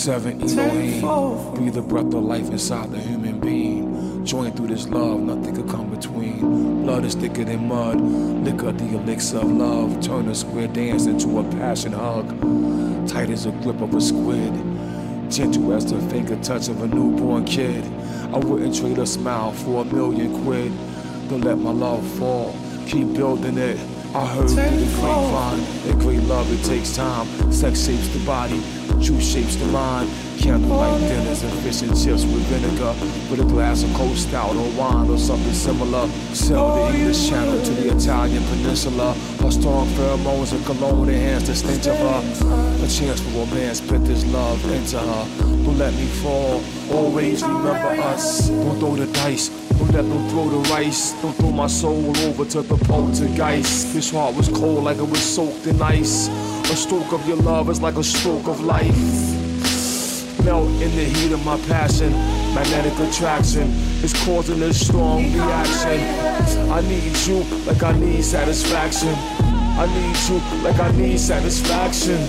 Seven Elohim breathe the breath of life inside the human being. Joined through this love, nothing could come between. Blood is thicker than mud, liquor the elixir of love. Turn a square dance into a passion hug. Tight as a grip of a squid, gentle as the finger touch of a newborn kid. I wouldn't trade a smile for a million quid. Don't let my love fall, keep building it. I heard the grapevine that great love it takes time. Sex shapes the body, truth shapes the mind. Candlelight dinners and fish and chips with vinegar, with a glass of cold stout or wine or something similar. Sell the English Channel to the Italian Peninsula. Her strong pheromones and cologne enhance the stench of her. A chance for romance, put this love into her. Don't let me fall. Always remember us. Don't throw the dice. Don't let them throw the rice. Don't throw my soul over to the poltergeist. This heart was cold like it was soaked in ice. A stroke of your love is like a stroke of life. Melt in the heat of my passion. Magnetic attraction is causing a strong reaction. I need you like I need satisfaction. I need you like I need satisfaction.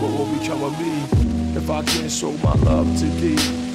What will become of me if I can't show my love to thee?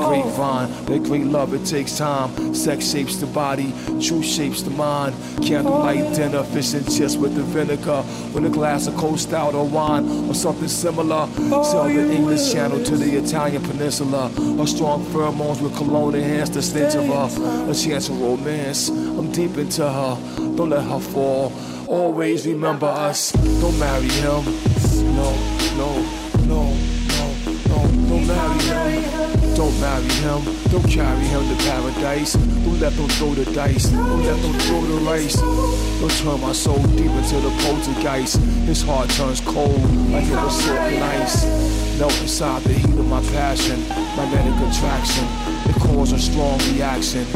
Grapevine that great love it takes time. Sex shapes the body, truth shapes the mind. Candlelight dinner, fish and chips with the vinegar, with a glass of cold stout or wine or something similar. Sell the English Channel to the Italian Peninsula. A strong pheromones with cologne enhance the stench of her. A chance of romance, I'm deep into her. Don't let her fall. Always remember us. Don't marry him. No, no, no, Don't marry him. Don't carry him to paradise. Don't let them throw the dice. Don't let them throw the rice. Don't turn my soul deep into the poltergeist. His heart turns cold like it was soaking ice. Melt inside the heat of my passion. my Magnetic attraction. It causes a strong reaction.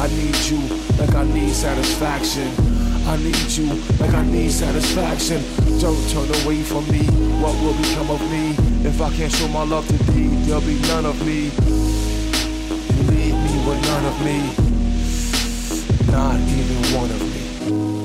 I need you like I need satisfaction. I need you like I need satisfaction. Don't turn away from me. What will become of me if I can't show my love to thee? There'll be none of me. Me. Not even one of me.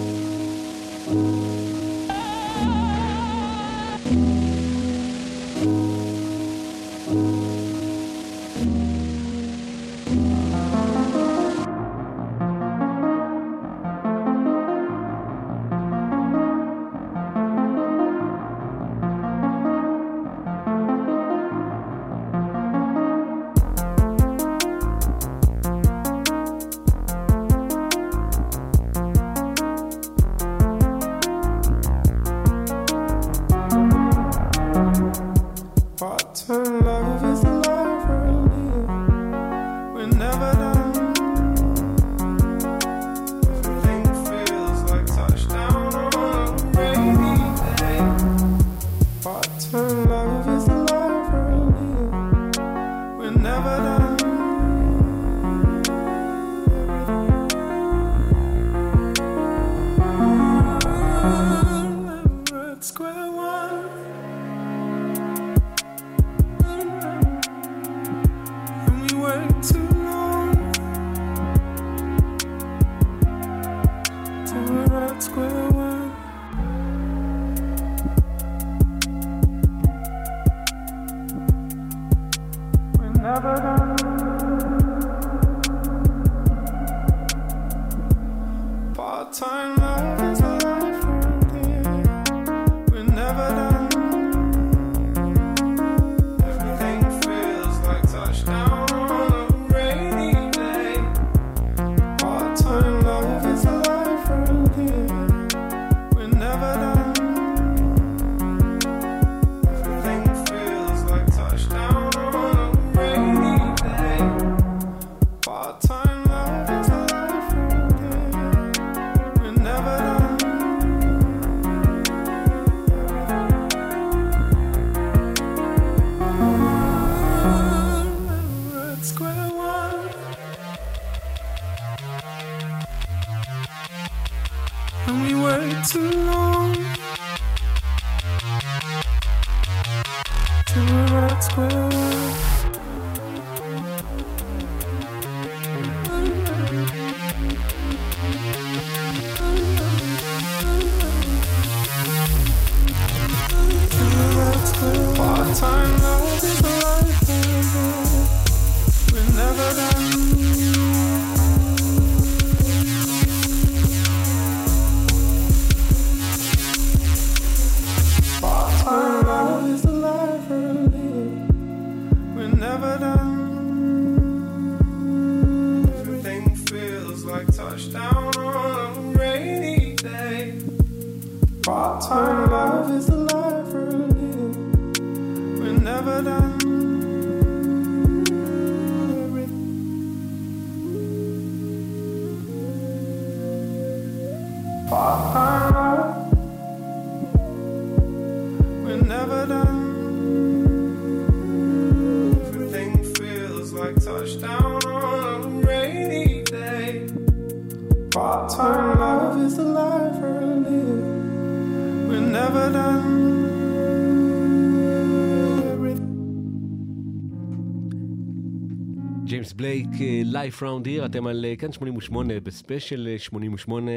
Life Round Here, אתם על אה, כאן 88 בספיישל אה, 88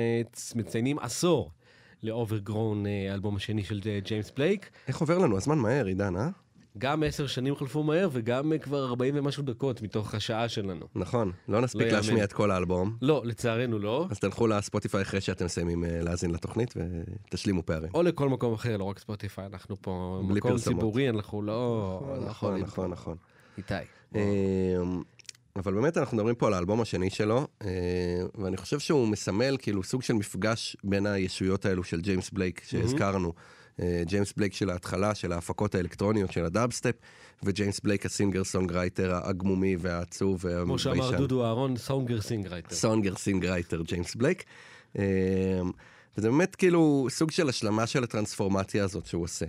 מציינים עשור ל Overgrown, האלבום השני של אה, ג'יימס בלייק. איך עובר לנו הזמן מהר, עידן, אה? גם עשר שנים חלפו מהר וגם אה, כבר 40 ומשהו דקות מתוך השעה שלנו. נכון, לא נספיק לא. להשמיע את כל האלבום. לא, לצערנו לא. אז תלכו לספוטיפיי אחרי שאתם מסיימים אה, להאזין לתוכנית ותשלימו פערים. או לכל מקום אחר, לא רק ספוטיפיי, אנחנו פה מקום פרסומות. ציבורי, אנחנו לא... לא נכון, נכון. נכון. איתי. אבל באמת אנחנו מדברים פה על האלבום השני שלו, אה, ואני חושב שהוא מסמל כאילו סוג של מפגש בין הישויות האלו של ג'יימס בלייק שהזכרנו. אה, ג'יימס בלייק של ההתחלה, של ההפקות האלקטרוניות של הדאבסטפ, וג'יימס בלייק ה singer songwriter העגמומי והעצוב כמו והביישן. שאמר דודו אהרון, songer singwriter. songer singwriter ג'יימס בלייק. אה, וזה באמת כאילו סוג של השלמה של הטרנספורמציה הזאת שהוא עושה.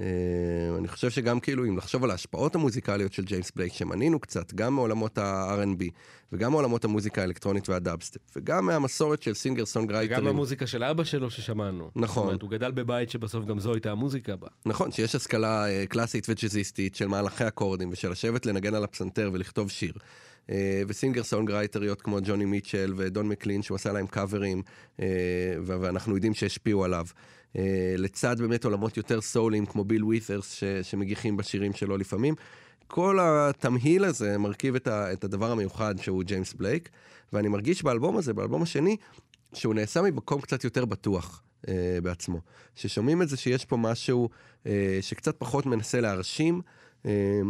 אה, אני חושב שגם כאילו אם לחשוב על ההשפעות המוזיקליות של ג'יימס בלייק שמנינו קצת, גם מעולמות ה-R&B וגם מעולמות המוזיקה האלקטרונית והדאבסטפ, וגם מהמסורת של singer וגם songwriter ים. המוזיקה של אבא שלו ששמענו. נכון. זאת אומרת, הוא גדל בבית שבסוף גם זו הייתה המוזיקה בה. נכון, שיש השכלה אה, קלאסית וג'אזיסטית של מהלכי אקורדים ושל לשבת לנגן על הפסנתר ולכתוב שיר. אה, ו singer songwriter יות כמו ג'וני מיטשל ודון מקלין שהוא עשה להם קאברים ואנחנו יודעים שהשפיעו עליו. אה, לצד באמת עולמות יותר סוליים כמו ביל ווית'רס שמגיחים בשירים שלו לפעמים. כל התמהיל הזה מרכיב את, ה- את הדבר המיוחד שהוא ג'יימס בלייק, ואני מרגיש באלבום הזה, באלבום השני, שהוא נעשה ממקום קצת יותר בטוח אה, בעצמו. ששומעים את זה שיש פה משהו אה, שקצת פחות מנסה להרשים, אה,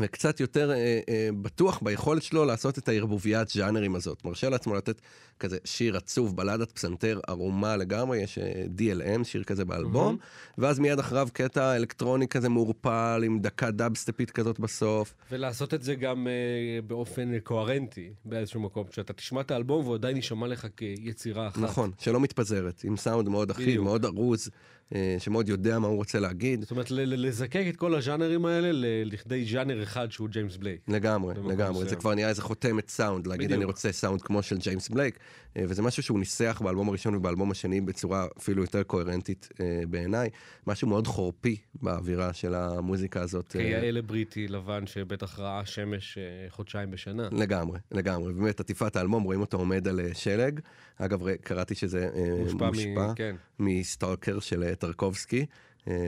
וקצת יותר אה, אה, בטוח ביכולת שלו לעשות את הערבוביית ז'אנרים הזאת. מרשה לעצמו לתת כזה שיר עצוב, בלדת פסנתר ערומה לגמרי, יש אה, DLM, שיר כזה באלבום, ואז מיד אחריו קטע אלקטרוני כזה מעורפל, עם דקה דאבסטפית כזאת בסוף. ולעשות את זה גם uh, באופן אה, קוהרנטי באיזשהו מקום. כשאתה תשמע את האלבום והוא עדיין יישמע לך כיצירה אחת. נכון, שלא מתפזרת, עם סאונד מאוד אחיד. מאוד ארוז, אה, שמאוד יודע מה הוא רוצה להגיד. זאת אומרת, לזקק את כל הז'אנרים האלה לכדי ז'אנר אחד שהוא ג'יימס בלייק. לגמרי, לגמרי. זה. כבר נהיה איזה חותמת סאונד, להגיד. אני רוצה סאונד כמו של ג'יימס בלייק, אה, וזה משהו שהוא ניסח באלבום הראשון ובאלבום השני בצורה אפילו יותר קוהרנטית אה, בעיניי. משהו מאוד חורפי באווירה של המוזיקה הזאת. אה, כיאה לבריטי לבן שבטח ראה שמש אה, חודשיים בשנה. לגמרי, לגמרי. באמת, עטיפת האלבום, רואים אותו עומד על אה, שלג. אגב, קראתי שזה אה, מושפע מ- מושפע כן. מסטוקר של אה, טרקובסקי, אה,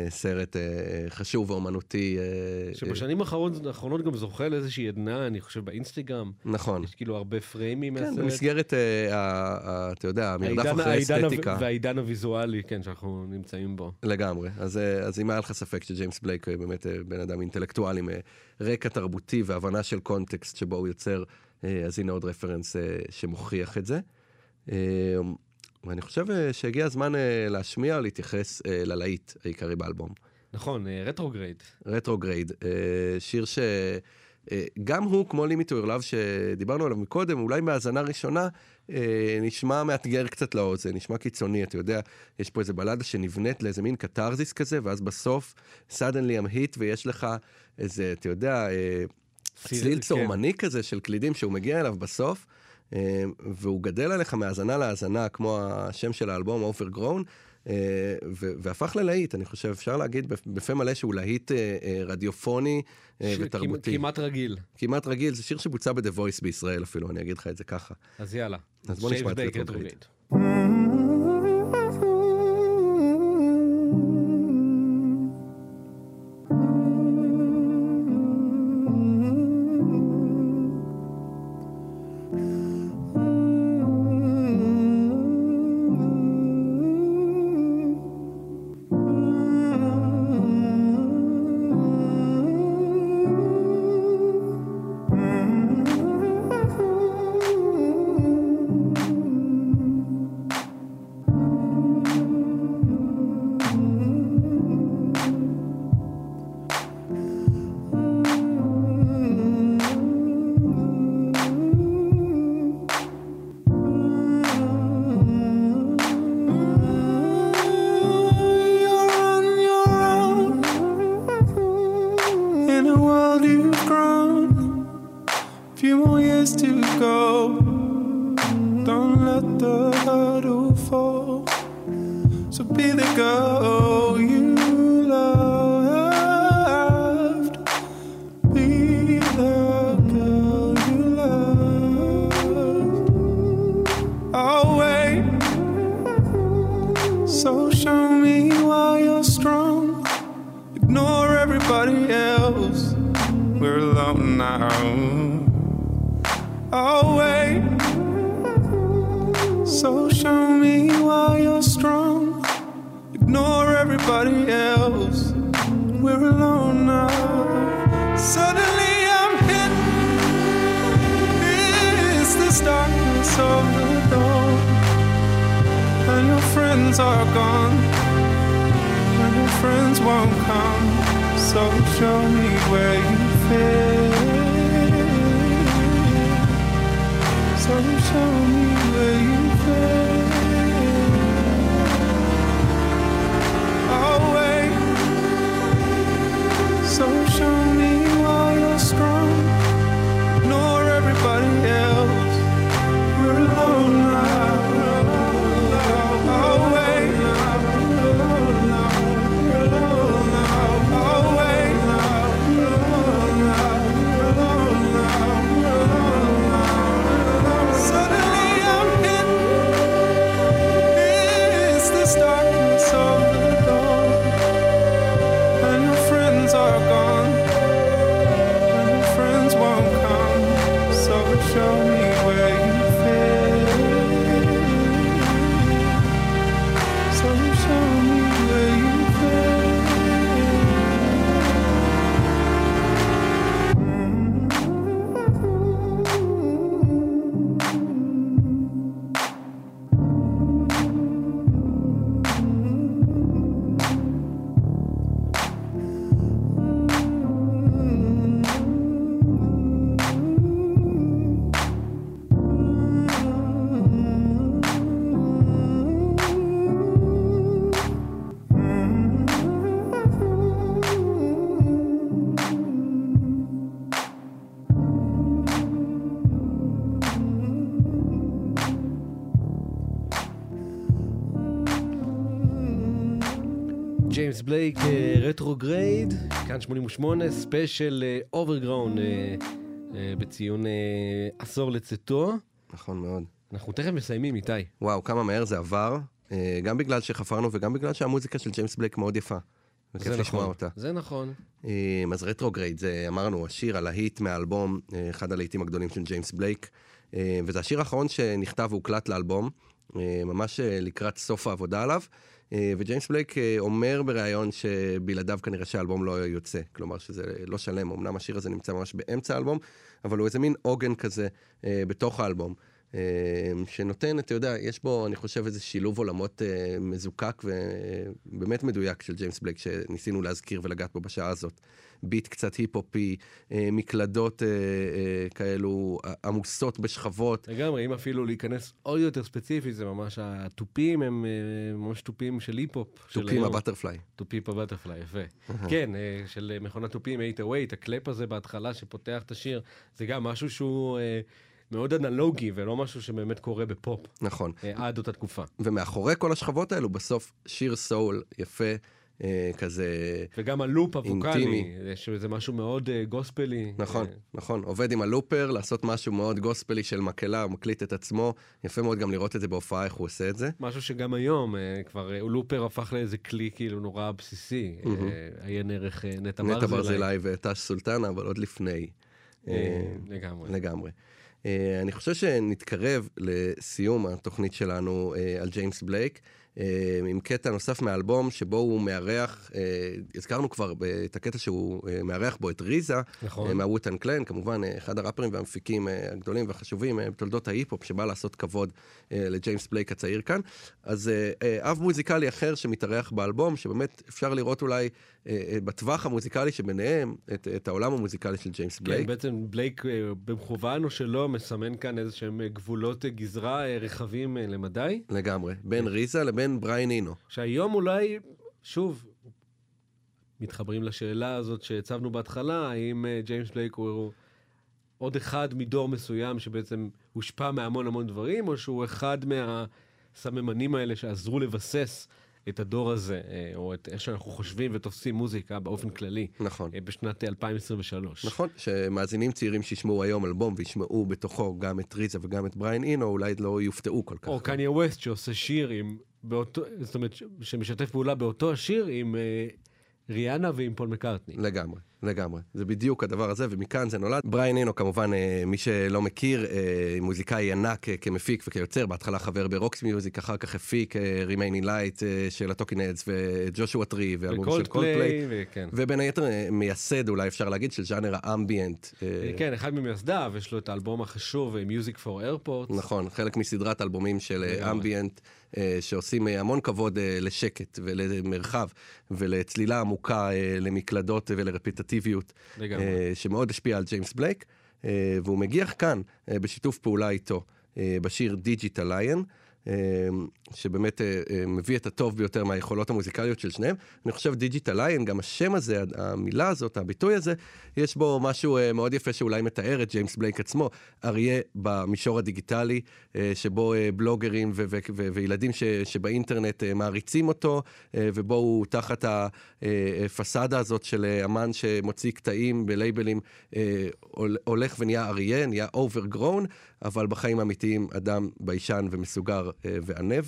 סרט אה, חשוב ואומנותי. אה, שבשנים האחרונות גם זוכה לאיזושהי עדנה, אני חושב באינסטגרם. נכון. יש כאילו הרבה פריימים כן, מהסרט. במסגרת, אה, ה- ה- אתה יודע, המרדף אחרי העידן הו- אסתטיקה. והעידן הוויזואלי, כן, שאנחנו נמצאים בו. לגמרי. אז, אה, אם היה לך ספק שג'יימס בלייק אה, באמת אה, בן אדם אינטלקטואל עם אה, רקע תרבותי והבנה של קונטקסט שבו הוא יוצר, אה, אז הנה עוד רפרנס אה, שמוכיח את זה. ואני חושב אה, שהגיע הזמן אה, להשמיע או להתייחס אה, ללהיט העיקרי באלבום. נכון, Retrograde. Retrograde, שיר שגם הוא, כמו לימיט טו Love שדיברנו עליו מקודם, אולי מהאזנה ראשונה, נשמע מאתגר קצת לאוזן, נשמע קיצוני, אתה יודע, יש פה איזה בלדה שנבנית לאיזה מין קתרזיס כזה, ואז בסוף, suddenly I'm hit, ויש לך איזה, אתה יודע, צליל, כן. צורמני כזה של קלידים שהוא מגיע אליו בסוף, והוא גדל עליך מהאזנה להאזנה, כמו השם של האלבום, Overgrown, אה, והפך ללהיט, אני חושב, אפשר להגיד בפ- בפה מלא שהוא להיט אה, אה, רדיופוני אה, ותרבותי. כמעט רגיל. כמעט רגיל, זה שיר שבוצע ב-The Voice בישראל אפילו, אני אגיד לך את זה ככה. אז יאללה. אז בוא נשמע את Shave around me. כאן 88, ספיישל Overgrown אה, בציון אה, עשור לצאתו. נכון מאוד. אנחנו תכף מסיימים, איתי. וואו, כמה מהר זה עבר, אה, גם בגלל שחפרנו וגם בגלל שהמוזיקה של ג'יימס בלייק מאוד יפה. וכיף לשמוע נכון. אותה. זה נכון. אה, אז Retrograde, זה אמרנו, השיר על ה hit מהאלבום, אה, אחד הלהיטים הגדולים של ג'יימס בלייק, אה, וזה השיר האחרון שנכתב והוקלט לאלבום, אה, ממש אה, לקראת סוף העבודה עליו, אה, וג'יימס בלייק אה, אומר בריאיון שבלעדיו כנראה שהאלבום לא יוצא, כלומר שזה לא שלם, אמנם השיר הזה נמצא ממש באמצע האלבום, אבל הוא איזה מין עוגן כזה אה, בתוך האלבום. אה, שנותן, אתה יודע, יש בו, אני חושב, איזה שילוב עולמות אה, מזוקק ובאמת מדויק של ג'יימס בלייק, שניסינו להזכיר ולגעת בו בשעה הזאת. ביט קצת היפ-הופי, אה, מקלדות אה, אה, כאלו עמוסות בשכבות. לגמרי, אם אפילו להיכנס עוד יותר ספציפי, זה ממש התופים הם ממש תופים של היפ-הופ. תופים. ה butterfly. תופים ב butterfly, יפה. כן, של מכונת תופים, 808, ה clap הזה בהתחלה שפותח את השיר, זה גם משהו שהוא מאוד אנלוגי ולא משהו שבאמת קורה בפופ, נכון. עד אותה תקופה. ומאחורי כל השכבות האלו, בסוף שיר סול יפה, כזה... וגם הלופ הווקאלי. אה, שזה משהו מאוד אה, גוספלי. נכון, אה, נכון. עובד עם ה looper, לעשות משהו מאוד גוספלי של מקהלה, הוא מקליט את עצמו. יפה מאוד גם לראות את זה בהופעה, איך הוא עושה את זה. משהו שגם היום אה, כבר אה, לופר הפך לאיזה כלי כאילו נורא בסיסי. אה, עיין ערך אה, נטע נטע ברזילי. ברזילי וטש סולטנה, אבל עוד לפני. אה, אה, לגמרי. לגמרי. אה, אני חושב שנתקרב לסיום התוכנית שלנו אה, על ג'יימס בלייק, אה, עם קטע נוסף מהאלבום, שבו הוא מארח, אה, הזכרנו כבר את הקטע שהוא אה, מארח בו את ריזה, נכון. אה, מהווטן קלן, כמובן אה, אחד הראפרים והמפיקים אה, הגדולים והחשובים אה, בתולדות ההיפ-הופ, שבא לעשות כבוד אה, לג'יימס בלייק הצעיר כאן. אז אה, אה, אב מוזיקלי אחר שמתארח באלבום, שבאמת אפשר לראות אולי אה, אה, בטווח המוזיקלי שביניהם, את, את העולם המוזיקלי של ג'יימס כן, בלייק. בעצם בלייק אה, במכוון או שלא מסמן כאן איזה שהם אה, גבולות אה, גזרה אה, רחבים אה, למדי, לגמרי, בין RZA לבין בריין אינו. שהיום אולי, שוב, מתחברים לשאלה הזאת שהצבנו בהתחלה, האם אה, ג'יימס בלייק הוא עוד אחד מדור מסוים שבעצם הושפע מהמון המון דברים, או שהוא אחד מהסממנים האלה שעזרו לבסס את הדור הזה, אה, או את איך שאנחנו חושבים ותופסים מוזיקה באופן כללי. נכון. אה, בשנת 2023. נכון, שמאזינים צעירים שישמעו היום אלבום וישמעו בתוכו גם את ריזה וגם את בריין אינו, אולי לא יופתעו כל כך. או קניה ווסט שעושה שיר עם, באותו, זאת אומרת, שמשתף פעולה באותו השיר עם אה, ריאנה ועם פול מקארטני. לגמרי, לגמרי. זה בדיוק הדבר הזה, ומכאן זה נולד. בריין אינו, כמובן, אה, מי שלא מכיר, אה, מוזיקאי ענק אה, כמפיק וכיוצר, בהתחלה חבר ברוקס מיוזיק, אחר כך הפיק Remain in Light של ה Talking Heads ו Joshua Tree, ואלבום של קולדפליי. וכן. ובין היתר מייסד, אולי אפשר להגיד, של ז'אנר האמביאנט. כן, אחד ממייסדיו, יש לו את האלבום החשוב, Music for Airports. נכון, חלק מסדרת אלבומים של אמביאנט, שעושים אה, המון כבוד אה, לשקט ולמרחב ולצלילה עמוקה, אה, למקלדות לגמרי. אה, שמאוד השפיע על ג'יימס בלייק, אה, והוא מגיח כאן אה, בשיתוף פעולה איתו אה, בשיר Digital Lion. שבאמת אה, אה, מביא את הטוב ביותר מהיכולות המוזיקליות של שניהם. אני חושב Digital Lion, גם השם הזה, המילה הזאת, הביטוי הזה, יש בו משהו אה, מאוד יפה שאולי מתאר את ג'יימס בלייק עצמו. אריה במישור הדיגיטלי, שבו בלוגרים ו- ו- ו- וילדים ש- שבאינטרנט מעריצים אותו, ובו הוא תחת הפסאדה הזאת של אמן שמוציא קטעים בלייבלים, הול- הולך ונהיה אריה, נהיה overgrown, אבל בחיים האמיתיים אדם ביישן ומסוגר וענב.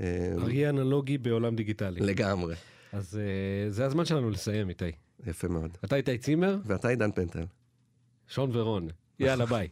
אריה אנלוגי בעולם דיגיטלי. לגמרי. אז אה, זה הזמן שלנו לסיים, איתי. יפה מאוד. אתה איתי צימר, ואתה עידן פנטל. שון ורון. יאללה, ביי.